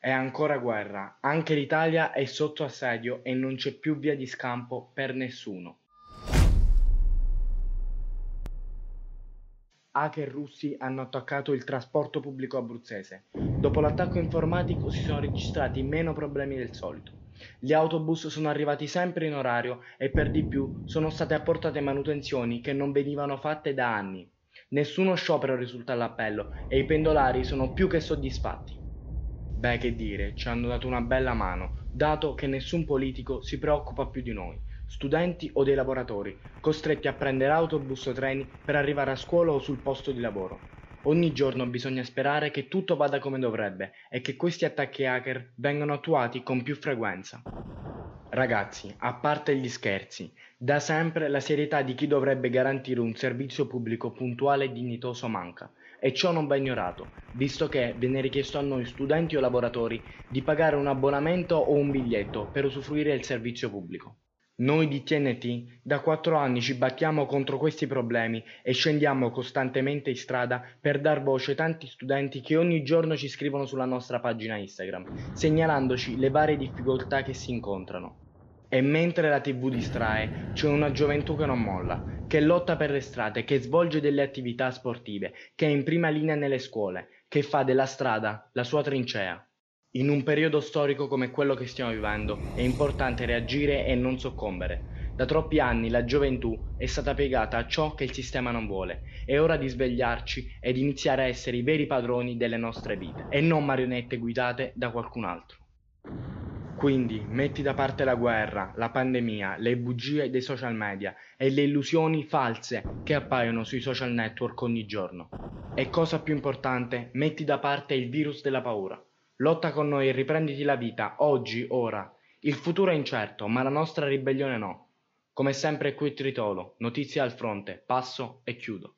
È ancora guerra, anche l'Italia è sotto assedio e non c'è più via di scampo per nessuno. Hacker russi hanno attaccato il trasporto pubblico abruzzese. Dopo l'attacco informatico si sono registrati meno problemi del solito. Gli autobus sono arrivati sempre in orario e per di più sono state apportate manutenzioni che non venivano fatte da anni. Nessuno sciopero risulta all'appello e i pendolari sono più che soddisfatti. Beh, che dire, ci hanno dato una bella mano, dato che nessun politico si preoccupa più di noi, studenti o dei lavoratori, costretti a prendere autobus o treni per arrivare a scuola o sul posto di lavoro. Ogni giorno bisogna sperare che tutto vada come dovrebbe e che questi attacchi hacker vengano attuati con più frequenza. Ragazzi, a parte gli scherzi, da sempre la serietà di chi dovrebbe garantire un servizio pubblico puntuale e dignitoso manca e ciò non va ignorato, visto che viene richiesto a noi studenti o lavoratori di pagare un abbonamento o un biglietto per usufruire del servizio pubblico. Noi di TNT da quattro anni ci battiamo contro questi problemi e scendiamo costantemente in strada per dar voce ai tanti studenti che ogni giorno ci scrivono sulla nostra pagina Instagram, segnalandoci le varie difficoltà che si incontrano. E mentre la tv distrae, c'è una gioventù che non molla, che lotta per le strade, che svolge delle attività sportive, che è in prima linea nelle scuole, che fa della strada la sua trincea. In un periodo storico come quello che stiamo vivendo è importante reagire e non soccombere. Da troppi anni la gioventù è stata piegata a ciò che il sistema non vuole. È ora di svegliarci ed iniziare a essere i veri padroni delle nostre vite e non marionette guidate da qualcun altro. Quindi metti da parte la guerra, la pandemia, le bugie dei social media e le illusioni false che appaiono sui social network ogni giorno. E cosa più importante, metti da parte il virus della paura. Lotta con noi e riprenditi la vita, oggi, ora. Il futuro è incerto, ma la nostra ribellione no. Come sempre qui Tritolo, notizie al fronte, passo e chiudo.